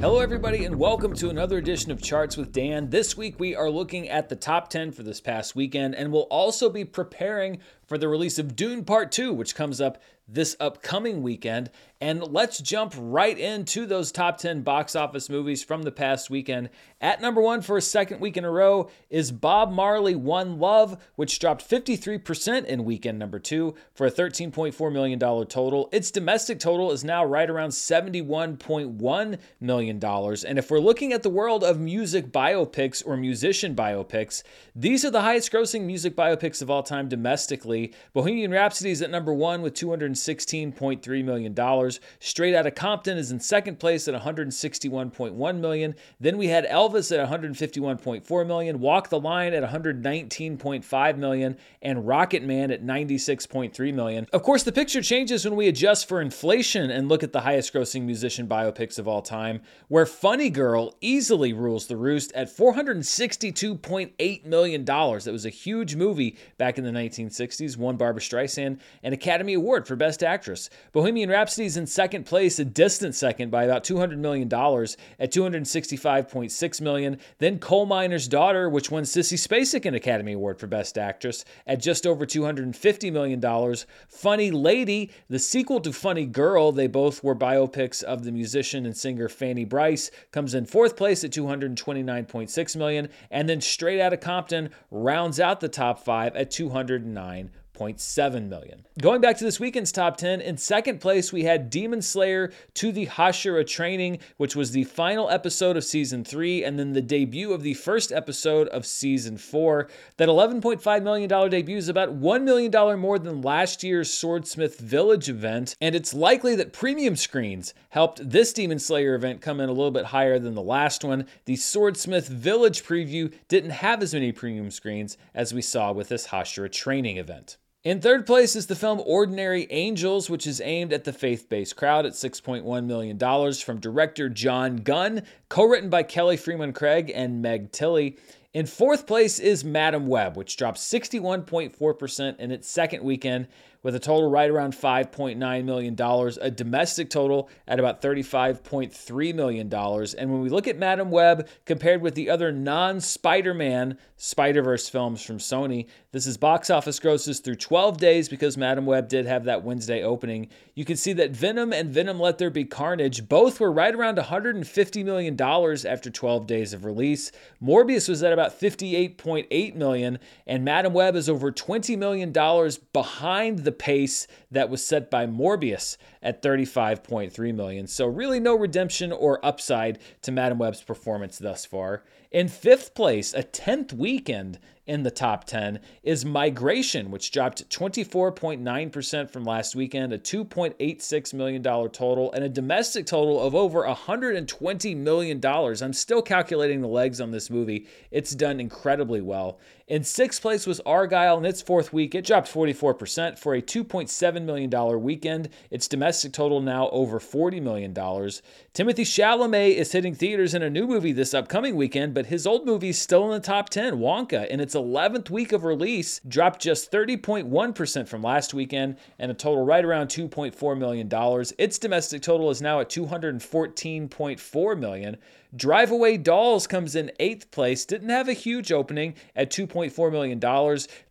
Hello, everybody, and welcome to another edition of Charts with Dan. This week, we are looking at the top 10 for this past weekend, and we'll also be preparing for the release of Dune Part 2, which comes up this upcoming weekend. And let's jump right into those top 10 box office movies from the past weekend. At number one for a second week in a row is Bob Marley One Love, which dropped 53% in weekend number two for a $13.4 million total. Its domestic total is now right around $71.1 million. And if we're looking at the world of music biopics or musician biopics, these are the highest grossing music biopics of all time domestically. Bohemian Rhapsody is at number one with 216.3 million Straight Outta Compton is in second place at 161.1 million. Then we had Elvis at 151.4 million, Walk the Line at 119.5 million, and Rocketman at 96.3 million. Of course, the picture changes when we adjust for inflation and look at the highest grossing musician biopics of all time, where Funny Girl easily rules the roost at 462.8 million dollars. That was a huge movie back in the 1960s, won Barbra Streisand an Academy Award for Best Actress. Bohemian Rhapsody in second place, a distant second by about $200 million at 265.6 million. Then Coal Miner's Daughter, which won Sissy Spacek an Academy Award for Best Actress at just over $250 million. Funny Lady, the sequel to Funny Girl, they both were biopics of the musician and singer Fanny Brice, comes in fourth place at 229.6 million. And then Straight Outta Compton rounds out the top five at 209 0.7 million. Going back to this weekend's top 10, in second place we had Demon Slayer to the Hashira Training, which was the final episode of season 3 and then the debut of the first episode of season 4. That $11.5 million debut is about $1 million more than last year's Swordsmith Village event, and it's likely that premium screens helped this Demon Slayer event come in a little bit higher than the last one. The Swordsmith Village preview didn't have as many premium screens as we saw with this Hashira Training event. In third place is the film Ordinary Angels, which is aimed at the faith based crowd at $6.1 million from director Jon Gunn, co written by Kelly Fremon Craig and Meg Tilly. In fourth place is Madame Web, which dropped 61.4% in its second weekend with a total right around $5.9 million, a domestic total at about $35.3 million. And when we look at Madame Web compared with the other non Spider Man Spider Verse films from Sony, this is box office grosses through 12 days because Madame Web did have that Wednesday opening. You can see that Venom and Venom Let There Be Carnage both were right around $150 million after 12 days of release. Morbius was at about 58.8 million, and Madame Web is over $20 million behind the pace that was set by Morbius at 35.3 million. So really no redemption or upside to Madame Web's performance thus far. In fifth place, a 10th weekend in the top 10 is Migration, which dropped 24.9% from last weekend, a $2.86 million total, and a domestic total of over $120 million. I'm still calculating the legs on this movie. It's done incredibly well. In sixth place was Argylle in its fourth week. It dropped 44% for a $2.7 million weekend. Its domestic total now over $40 million. Timothée Chalamet is hitting theaters in a new movie this upcoming weekend, but his old movie is still in the top 10. Wonka, in its 11th week of release, dropped just 30.1% from last weekend and a total right around $2.4 million. Its domestic total is now at $214.4 million. Drive Away Dolls comes in eighth place. Didn't have a huge opening at $2.4 million.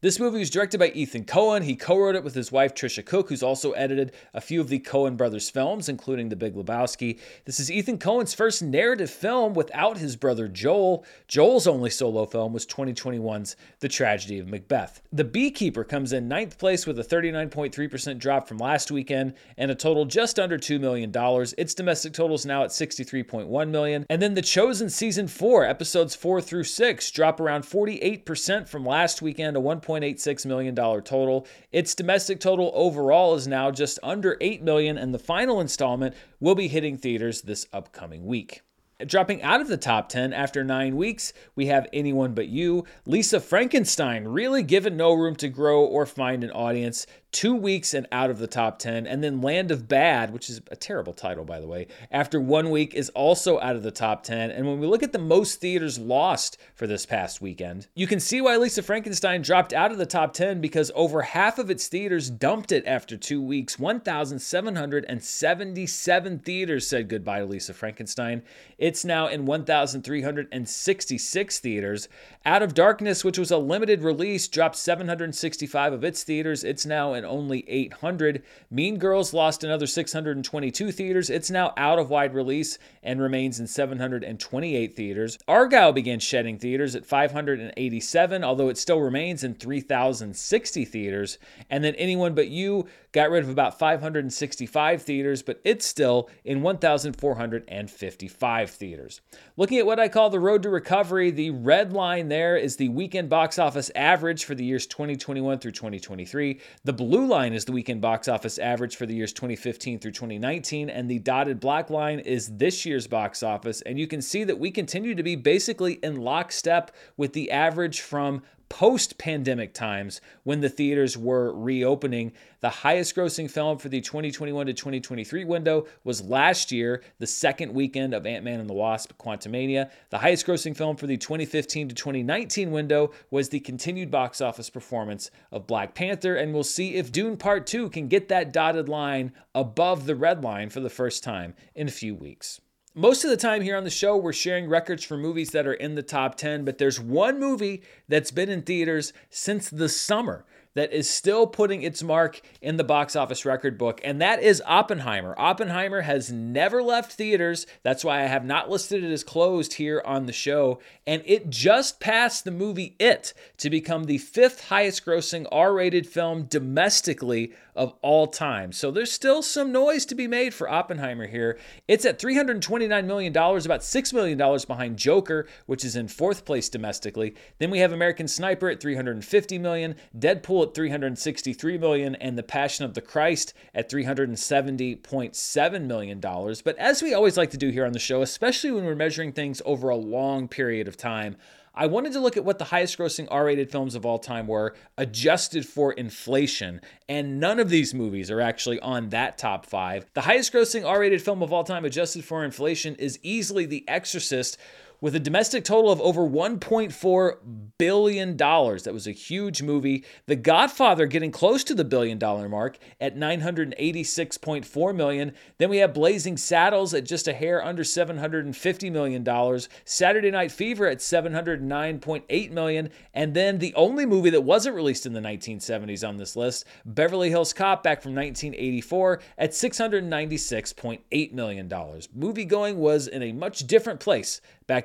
This movie was directed by Ethan Coen. He co wrote it with his wife Tricia Cooke, who's also edited a few of the Coen brothers films, including The Big Lebowski. This is Ethan Coen's first narrative film without his brother Joel. Joel's only solo film was 2021's The Tragedy of Macbeth. The Beekeeper comes in ninth place with a 39.3% drop from last weekend and a total just under $2 million. Its domestic total is now at 63.1 million. And then The Chosen Season 4, episodes 4 through 6, drop around 48% from last weekend, a $1.86 million total. Its domestic total overall is now just under 8 million, and the final installment will be hitting theaters this upcoming week. Dropping out of the top 10 after nine weeks, we have Anyone But You. Lisa Frankenstein, really given no room to grow or find an audience two weeks and out of the top 10. And then Land of Bad, which is a terrible title, by the way, after one week is also out of the top 10. And when we look at the most theaters lost for this past weekend, you can see why Lisa Frankenstein dropped out of the top 10 because over half of its theaters dumped it after two weeks. 1,777 theaters said goodbye to Lisa Frankenstein. It's now in 1,366 theaters. Out of Darkness, which was a limited release, dropped 765 of its theaters. It's now in only 800. Mean Girls lost another 622 theaters. It's now out of wide release and remains in 728 theaters. Argylle began shedding theaters at 587, although it still remains in 3,060 theaters. And then Anyone But You got rid of about 565 theaters, but it's still in 1,455 theaters. Looking at what I call the road to recovery, the red line there is the weekend box office average for the years 2021 through 2023. The blue line is the weekend box office average for the years 2015 through 2019, and the dotted black line is this year's box office. And you can see that we continue to be basically in lockstep with the average from post pandemic times when the theaters were reopening. The highest grossing film for the 2021 to 2023 window was last year, the second weekend of Ant Man and the Wasp Quantumania. The highest grossing film for the 2015 to 2019 window was the continued box office performance of Black Panther. And we'll see if Dune Part 2 can get that dotted line above the red line for the first time in a few weeks. Most of the time here on the show, we're sharing records for movies that are in the top 10, but there's one movie that's been in theaters since the summer that is still putting its mark in the box office record book, and that is Oppenheimer. Oppenheimer has never left theaters. That's why I have not listed it as closed here on the show. And it just passed the movie It to become the fifth highest grossing R rated film domestically of all time. So there's still some noise to be made for Oppenheimer here. It's at $329 million, about $6 million behind Joker, which is in fourth place domestically. Then we have American Sniper at 350 million, Deadpool at 363 million and The Passion of the Christ at 370.7 million dollars. But as we always like to do here on the show, especially when we're measuring things over a long period of time, I wanted to look at what the highest grossing R rated films of all time were, adjusted for inflation, and none of these movies are actually on that top five. The highest grossing R rated film of all time, adjusted for inflation, is easily The Exorcist with a domestic total of over $1.4 billion. That was a huge movie. The Godfather getting close to the billion dollar mark at 986.4 million. Then we have Blazing Saddles at just a hair under 750 million dollars. Saturday Night Fever at 709.8 million, and then the only movie that wasn't released in the 1970s on this list, Beverly Hills Cop back from 1984 at 696.8 million dollars. Movie going was in a much different place back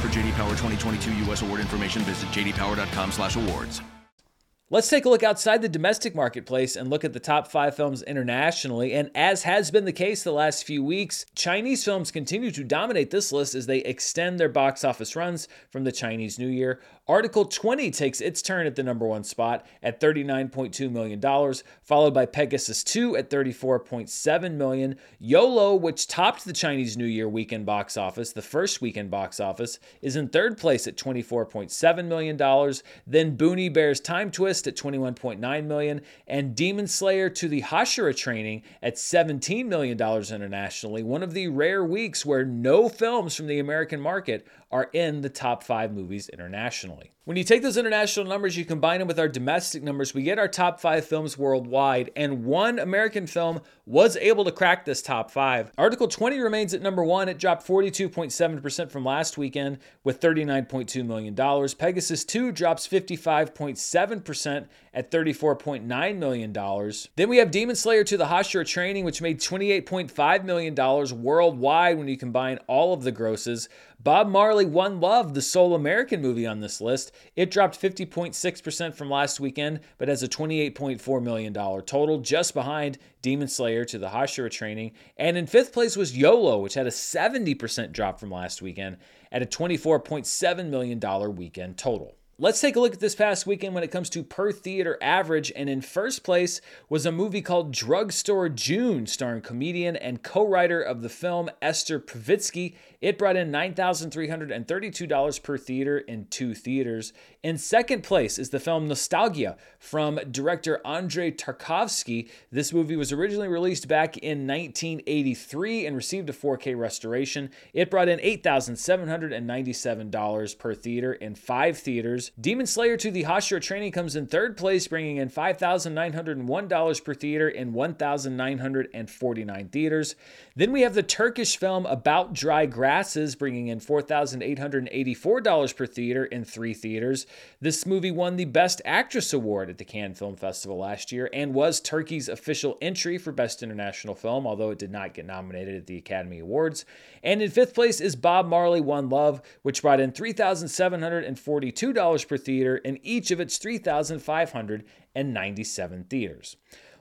For JD Power 2022 US award information, visit jdpower.com/awards. Let's take a look outside the domestic marketplace and look at the top five films internationally. And as has been the case the last few weeks, Chinese films continue to dominate this list as they extend their box office runs from the Chinese New Year. Article 20 takes its turn at the number one spot at $39.2 million, followed by Pegasus 2 at 34.7 million. YOLO, which topped the Chinese New Year weekend box office, the first weekend box office, is in third place at $24.7 million. Then Boonie Bears Time Twist at 21.9 million, and Demon Slayer to the Hashira training at $17 million internationally. One of the rare weeks where no films from the American market are in the top five movies internationally. When you take those international numbers, you combine them with our domestic numbers, we get our top five films worldwide, and one American film was able to crack this top five. Article 20 remains at number one. It dropped 42.7% from last weekend with $39.2 million. Pegasus 2 drops 55.7% at $34.9 million. Then we have Demon Slayer to the Hashira Training, which made $28.5 million worldwide when you combine all of the grosses. Bob Marley One Love, the sole American movie on this list. It dropped 50.6% from last weekend, but has a $28.4 million total, just behind Demon Slayer to the Hashira training. And in fifth place was YOLO, which had a 70% drop from last weekend at a $24.7 million weekend total. Let's take a look at this past weekend when it comes to per theater average. And in first place was a movie called Drugstore June, starring comedian and co writer of the film Esther Povitsky. It brought in $9,332 per theater in two theaters. In second place is the film Nostalghia from director Andrei Tarkovsky. This movie was originally released back in 1983 and received a 4K restoration. It brought in $8,797 per theater in five theaters. Demon Slayer to the Hashira Training comes in third place, bringing in $5,901 per theater in 1,949 theaters. Then we have the Turkish film About Dry Bringing in $4,884 per theater in three theaters. This movie won the Best Actress Award at the Cannes Film Festival last year and was Turkey's official entry for Best International Film, although it did not get nominated at the Academy Awards. And in fifth place is Bob Marley One Love, which brought in $3,742 per theater in each of its 3,597 theaters.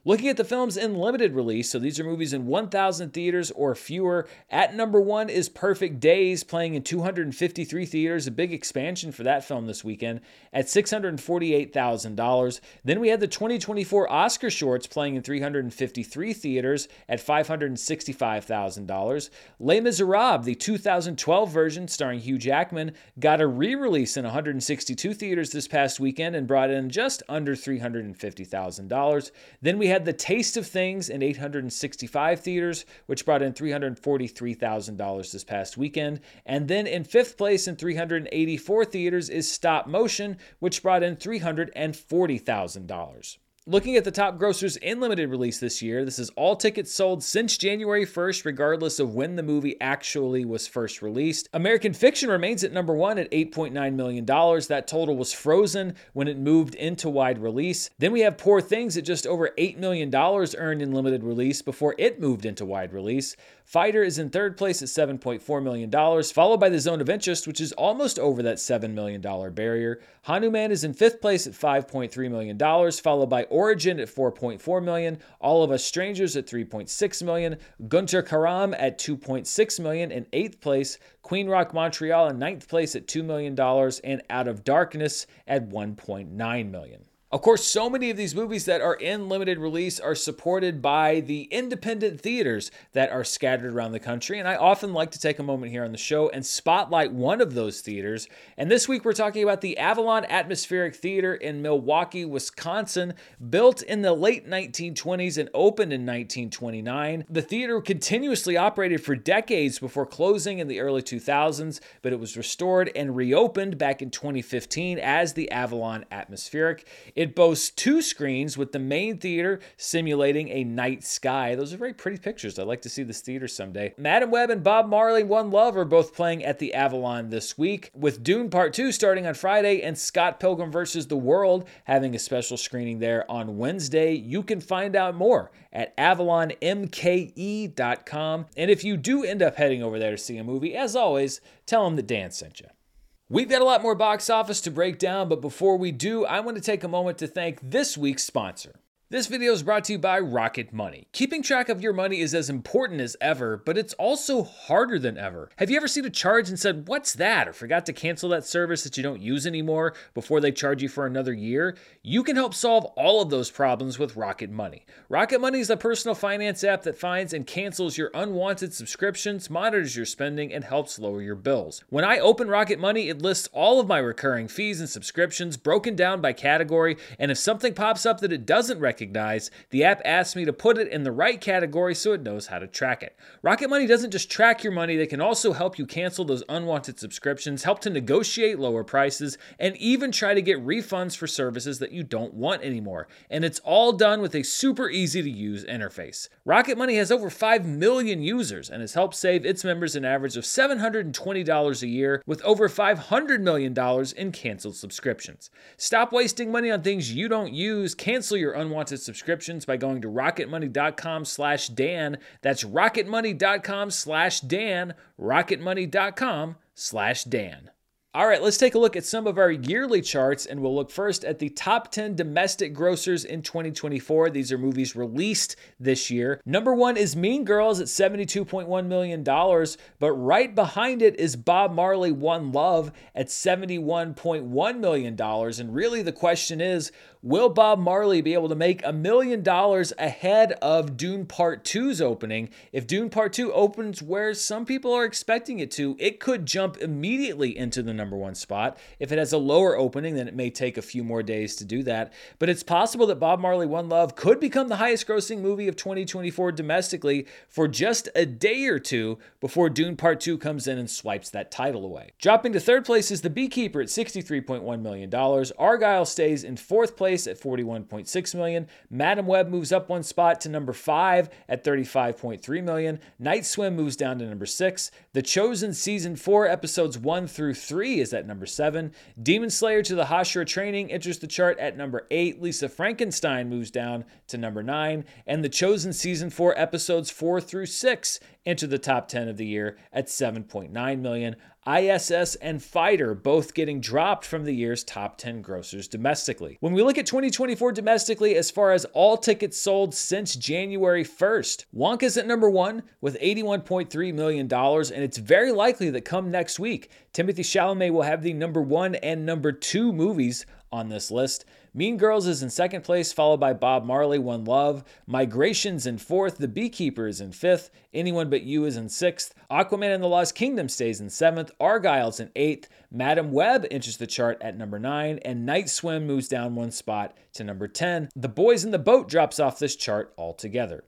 Looking at the films in limited release, so these are movies in 1,000 theaters or fewer. At number one is Perfect Days, playing in 253 theaters, a big expansion for that film this weekend, at $648,000. Then we had the 2024 Oscar shorts playing in 353 theaters at $565,000. Les Miserables, the 2012 version starring Hugh Jackman, got a re release in 162 theaters this past weekend and brought in just under $350,000. Then we had The Taste of Things in 865 theaters, which brought in $343,000 this past weekend. And then in fifth place in 384 theaters is Stop Motion, which brought in $340,000. Looking at the top grossers in limited release this year, this is all tickets sold since January 1st, regardless of when the movie actually was first released. American Fiction remains at number one at $8.9 million. That total was frozen when it moved into wide release. Then we have Poor Things at just over $8 million earned in limited release before it moved into wide release. Fighter is in third place at $7.4 million, followed by The Zone of Interest, which is almost over that $7 million barrier. Hanuman is in fifth place at $5.3 million, followed by Origin at 4.4 million, All of Us Strangers at 3.6 million, Guntur Kaaram at 2.6 million in eighth place, Queen Rock Montreal in ninth place at $2 million, and Out of Darkness at 1.9 million. Of course, so many of these movies that are in limited release are supported by the independent theaters that are scattered around the country. And I often like to take a moment here on the show and spotlight one of those theaters. And this week we're talking about the Avalon Atmospheric Theater in Milwaukee, Wisconsin, built in the late 1920s and opened in 1929. The theater continuously operated for decades before closing in the early 2000s, but it was restored and reopened back in 2015 as the Avalon Atmospheric. It boasts two screens with the main theater simulating a night sky. Those are very pretty pictures. I'd like to see this theater someday. Madame Web and Bob Marley One Love are both playing at the Avalon this week, with Dune Part 2 starting on Friday and Scott Pilgrim vs. the World having a special screening there on Wednesday. You can find out more at avalonmke.com. And if you do end up heading over there to see a movie, as always, tell them that Dan sent you. We've got a lot more box office to break down, but before we do, I want to take a moment to thank this week's sponsor. This video is brought to you by Rocket Money. Keeping track of your money is as important as ever, but it's also harder than ever. Have you ever seen a charge and said, What's that? or forgot to cancel that service that you don't use anymore before they charge you for another year? You can help solve all of those problems with Rocket Money. Rocket Money is a personal finance app that finds and cancels your unwanted subscriptions, monitors your spending, and helps lower your bills. When I open Rocket Money, it lists all of my recurring fees and subscriptions broken down by category, and if something pops up that it doesn't recognize, recognize, the app asks me to put it in the right category so it knows how to track it. Rocket Money doesn't just track your money, they can also help you cancel those unwanted subscriptions, help to negotiate lower prices, and even try to get refunds for services that you don't want anymore. And it's all done with a super easy to use interface. Rocket Money has over 5 million users and has helped save its members an average of $720 a year with over $500 million in canceled subscriptions. Stop wasting money on things you don't use, cancel your unwanted subscriptions by going to rocketmoney.com slash Dan. That's rocketmoney.com slash Dan, rocketmoney.com slash Dan. All right, let's take a look at some of our yearly charts, and we'll look first at the top 10 domestic grossers in 2024. These are movies released this year. Number one is Mean Girls at $72.1 million, but right behind it is Bob Marley One Love at $71.1 million. And really, the question is will Bob Marley be able to make a million dollars ahead of Dune Part 2's opening? If Dune Part 2 opens where some people are expecting it to, it could jump immediately into the number one spot. If it has a lower opening, then it may take a few more days to do that. But it's possible that Bob Marley One Love could become the highest grossing movie of 2024 domestically for just a day or two before Dune Part 2 comes in and swipes that title away. Dropping to third place is The Beekeeper at $63.1 million. Argylle stays in fourth place at 41.6 million. Madame Web moves up one spot to number 5 at 35.3 million. Night Swim moves down to number 6. The Chosen season 4 episodes 1 through 3 is at number seven. Demon Slayer to the Hashira Training enters the chart at number eight. Lisa Frankenstein moves down to number nine. And The Chosen Season 4 episodes 4 through 6 enter the top 10 of the year at 7.9 million. ISS and Fighter both getting dropped from the year's top 10 grossers domestically. When we look at 2024 domestically, as far as all tickets sold since January 1st, Wonka's at number one with $81.3 million, and it's very likely that come next week, Timothée Chalamet will have the number one and number two movies on this list. Mean Girls is in second place, followed by Bob Marley, One Love. Migrations in fourth. The Beekeeper is in fifth. Anyone But You is in sixth. Aquaman and the Lost Kingdom stays in seventh. Argylle's in eighth. Madame Web enters the chart at number nine. And Night Swim moves down one spot to number 10. The Boys in the Boat drops off this chart altogether.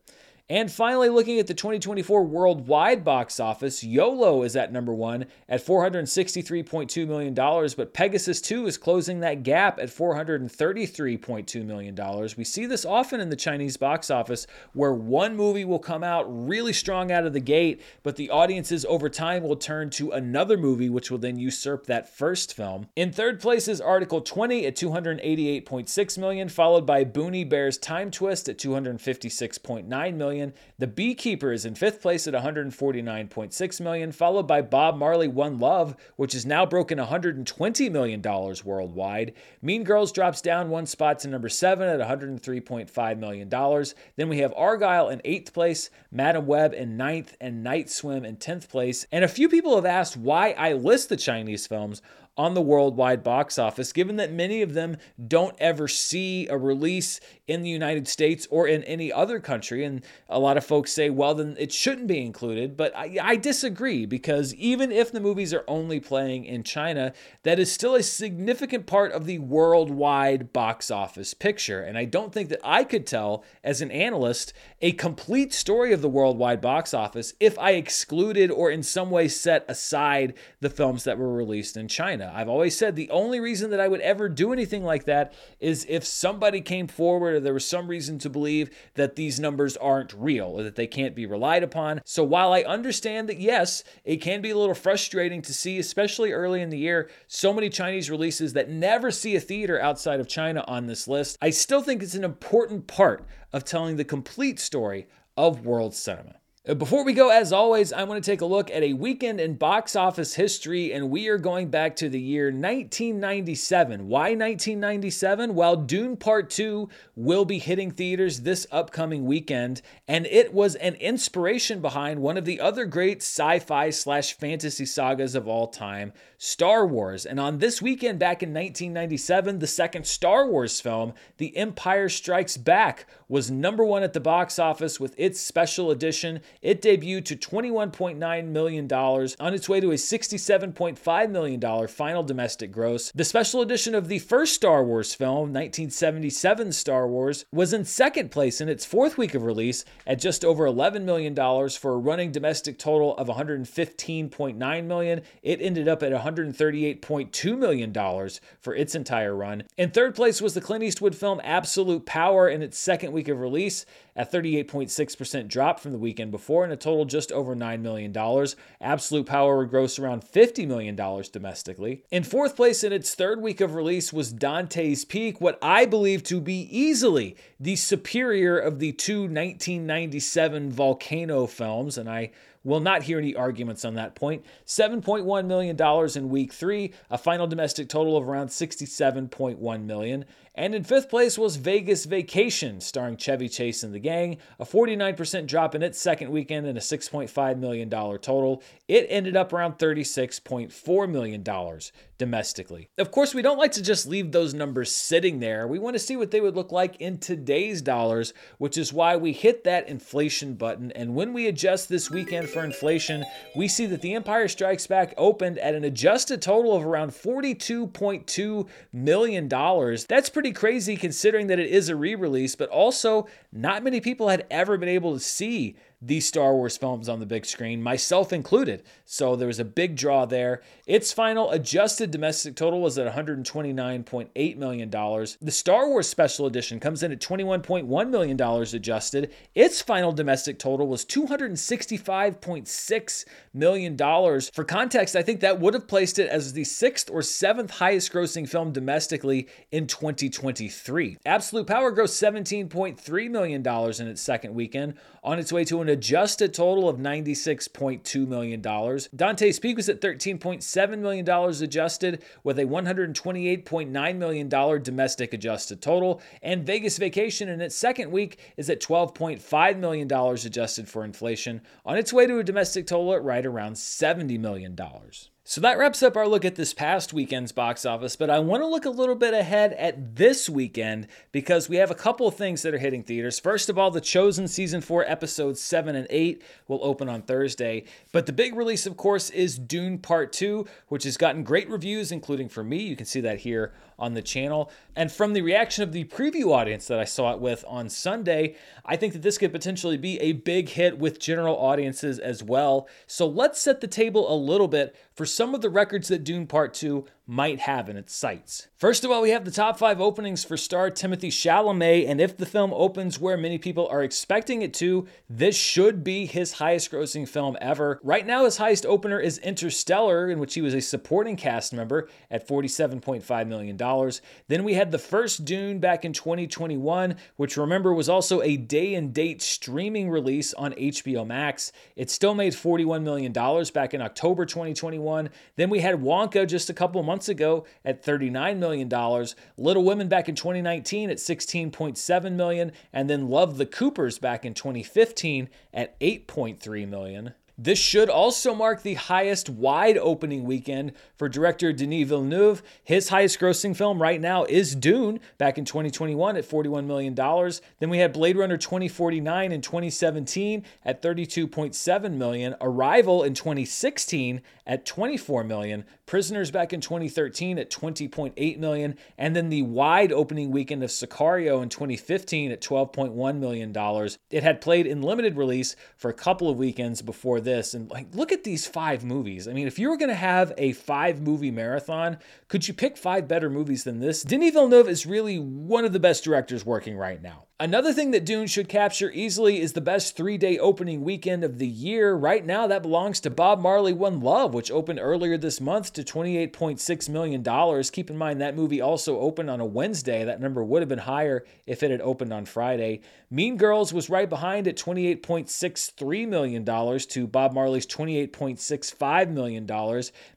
And finally, looking at the 2024 worldwide box office, YOLO is at number one at $463.2 million, but Pegasus 2 is closing that gap at $433.2 million. We see this often in the Chinese box office where one movie will come out really strong out of the gate, but the audiences over time will turn to another movie, which will then usurp that first film. In third place is Article 20 at 288.6 million, followed by Boonie Bear's Time Twist at $256.9 million million. The Beekeeper is in fifth place at 149.6 million, followed by Bob Marley One Love, which has now broken 120 million dollars worldwide. Mean Girls drops down one spot to number seven at 103.5 million dollars. Then we have Argylle in eighth place, Madame Web in ninth, and Night Swim in tenth place. And a few people have asked why I list the Chinese films on the worldwide box office, given that many of them don't ever see a release in the United States or in any other country. And a lot of folks say, well, then it shouldn't be included. But I, I disagree because even if the movies are only playing in China, that is still a significant part of the worldwide box office picture. And I don't think that I could tell, as an analyst, a complete story of the worldwide box office if I excluded or in some way set aside the films that were released in China. I've always said the only reason that I would ever do anything like that is if somebody came forward or there was some reason to believe that these numbers aren't real or that they can't be relied upon. So while I understand that, yes, it can be a little frustrating to see, especially early in the year, so many Chinese releases that never see a theater outside of China on this list, I still think it's an important part of telling the complete story of world cinema. Uh, before we go, as always, I want to take a look at a weekend in box office history, and we are going back to the year 1997. Why 1997? Well, Dune Part 2 will be hitting theaters this upcoming weekend, and it was an inspiration behind one of the other great sci fi slash fantasy sagas of all time, Star Wars. And on this weekend back in 1997, the second Star Wars film, The Empire Strikes Back, was number one at the box office with its special edition it debuted to $21.9 million on its way to a $67.5 million final domestic gross. The special edition of the first Star Wars film, 1977 Star Wars, was in second place in its fourth week of release at just over $11 million for a running domestic total of 115.9 million. It ended up at $138.2 million for its entire run. In third place was the Clint Eastwood film Absolute Power in its second week of release a 38.6% drop from the weekend before, and a total just over $9 million. Absolute Power would gross around $50 million domestically. In fourth place in its third week of release was Dante's Peak, what I believe to be easily the superior of the two 1997 Volcano films, and I will not hear any arguments on that point. $7.1 million in week three, a final domestic total of around $67.1 million. And in fifth place was Vegas Vacation, starring Chevy Chase and the gang, a 49% drop in its second weekend and a $6.5 million total. It ended up around $36.4 million domestically. Of course, we don't like to just leave those numbers sitting there. We want to see what they would look like in today's dollars, which is why we hit that inflation button. And when we adjust this weekend for inflation, we see that The Empire Strikes Back opened at an adjusted total of around $42.2 million. That's pretty pretty crazy considering that it is a re release, but also not many people had ever been able to see these Star Wars films on the big screen, myself included. So there was a big draw there. Its final adjusted domestic total was at $129.8 million. The Star Wars Special Edition comes in at $21.1 million adjusted. Its final domestic total was $265.6 million. For context, I think that would have placed it as the sixth or seventh highest grossing film domestically in 2023. Absolute Power grossed $17.3 million in its second weekend, on its way to an adjusted total of $96.2 million. Dante's Peak was at $13.7 million adjusted, with a $128.9 million domestic adjusted total. And Vegas Vacation in its second week is at $12.5 million adjusted for inflation, on its way to a domestic total at right around $70 million. So that wraps up our look at this past weekend's box office, but I want to look a little bit ahead at this weekend because we have a couple of things that are hitting theaters. First of all, The Chosen Season 4 episodes 7 and 8 will open on Thursday, but the big release, of course, is Dune Part 2, which has gotten great reviews, including for me. You can see that here on the channel. And from the reaction of the preview audience that I saw it with on Sunday, I think that this could potentially be a big hit with general audiences as well. So let's set the table a little bit for some of the records that Dune Part 2 might have in its sights. First of all, we have the top five openings for star Timothée Chalamet, and if the film opens where many people are expecting it to, this should be his highest grossing film ever. Right now, his highest opener is Interstellar, in which he was a supporting cast member at $47.5 million. Then we had the first Dune back in 2021, which remember was also a day and date streaming release on HBO Max. It still made $41 million back in October 2021. Then we had Wonka just a couple months ago at $39 million, Little Women back in 2019 at 16.7 million, and then Love the Coopers back in 2015 at $8.3 million. This should also mark the highest wide opening weekend for director Denis Villeneuve. His highest grossing film right now is Dune, back in 2021 at $41 million. Then we had Blade Runner 2049 in 2017 at 32.7 million, Arrival in 2016 at 24 million, Prisoners back in 2013 at 20.8 million, and then the wide opening weekend of Sicario in 2015 at 12.1 million dollars. It had played in limited release for a couple of weekends before this, and like look at these five movies. I mean, if you were going to have a five movie marathon, could you pick five better movies than this? Denis Villeneuve is really one of the best directors working right now. Another thing that Dune should capture easily is the best three day opening weekend of the year. Right now, that belongs to Bob Marley One Love, which opened earlier this month to $28.6 million. Keep in mind that movie also opened on a Wednesday. That number would have been higher if it had opened on Friday. Mean Girls was right behind at $28.63 million to Bob Marley's $28.65 million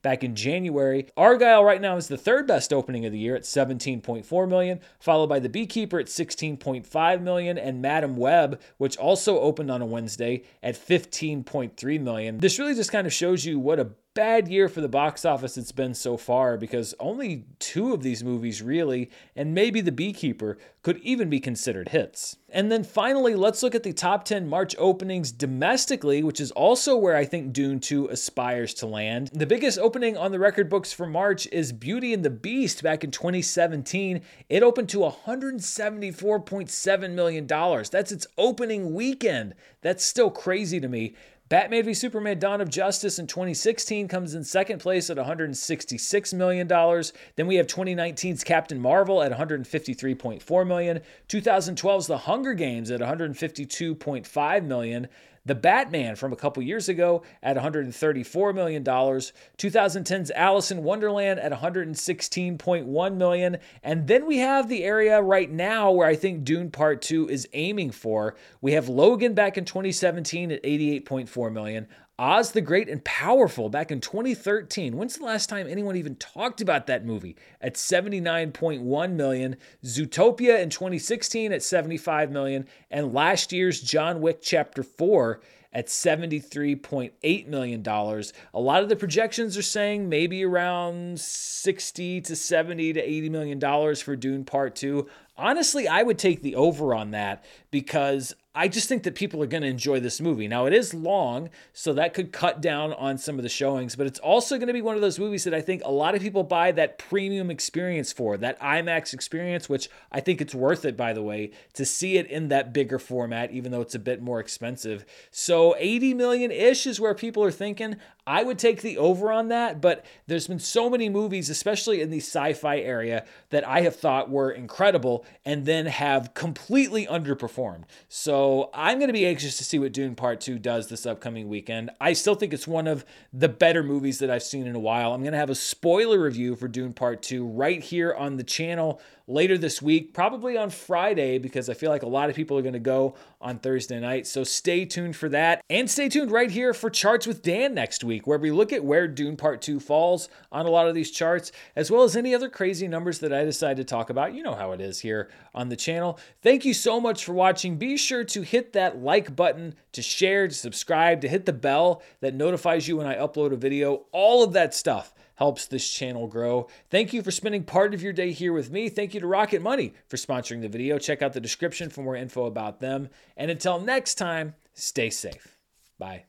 back in January. Argylle right now is the third best opening of the year at 17.4 million, followed by The Beekeeper at $16.5 million and Madame Web, which also opened on a Wednesday at 15.3 million. This really just kind of shows you what a bad year for the box office it's been so far because only two of these movies really, and maybe The Beekeeper, could even be considered hits. And then finally, let's look at the top 10 March openings domestically, which is also where I think Dune 2 aspires to land. The biggest opening on the record books for March is Beauty and the Beast back in 2017. It opened to $174.7 million. That's its opening weekend. That's still crazy to me. Batman v Superman Dawn of Justice in 2016 comes in second place at $166 million. Then we have 2019's Captain Marvel at $153.4 million. 2012's The Hunger Games at $152.5 million. The Batman from a couple years ago at $134 million. 2010's Alice in Wonderland at 116.1 million. And then we have the area right now where I think Dune Part 2 is aiming for. We have Logan back in 2017 at 88.4 million. Oz the Great and Powerful back in 2013. When's the last time anyone even talked about that movie? At 79.1 million. Zootopia in 2016 at 75 million. And last year's John Wick Chapter 4 at $73.8 million. A lot of the projections are saying maybe around 60 to 70 to 80 million dollars for Dune Part 2. Honestly, I would take the over on that because I just think that people are going to enjoy this movie. Now, it is long, so that could cut down on some of the showings, but it's also going to be one of those movies that I think a lot of people buy that premium experience for, that IMAX experience, which I think it's worth it, by the way, to see it in that bigger format, even though it's a bit more expensive. So, 80 million ish is where people are thinking. I would take the over on that, but there's been so many movies, especially in the sci fi area, that I have thought were incredible and then have completely underperformed. So I'm going to be anxious to see what Dune Part 2 does this upcoming weekend. I still think it's one of the better movies that I've seen in a while. I'm going to have a spoiler review for Dune Part 2 right here on the channel later this week, probably on Friday, because I feel like a lot of people are going to go on Thursday night. So stay tuned for that. And stay tuned right here for Charts with Dan next week, where we look at where Dune Part 2 falls on a lot of these charts, as well as any other crazy numbers that I decide to talk about. You know how it is here on the channel. Thank you so much for watching. Be sure to hit that like button, to share, to subscribe, to hit the bell that notifies you when I upload a video. All of that stuff helps this channel grow. Thank you for spending part of your day here with me. Thank you to Rocket Money for sponsoring the video. Check out the description for more info about them. And until next time, stay safe. Bye.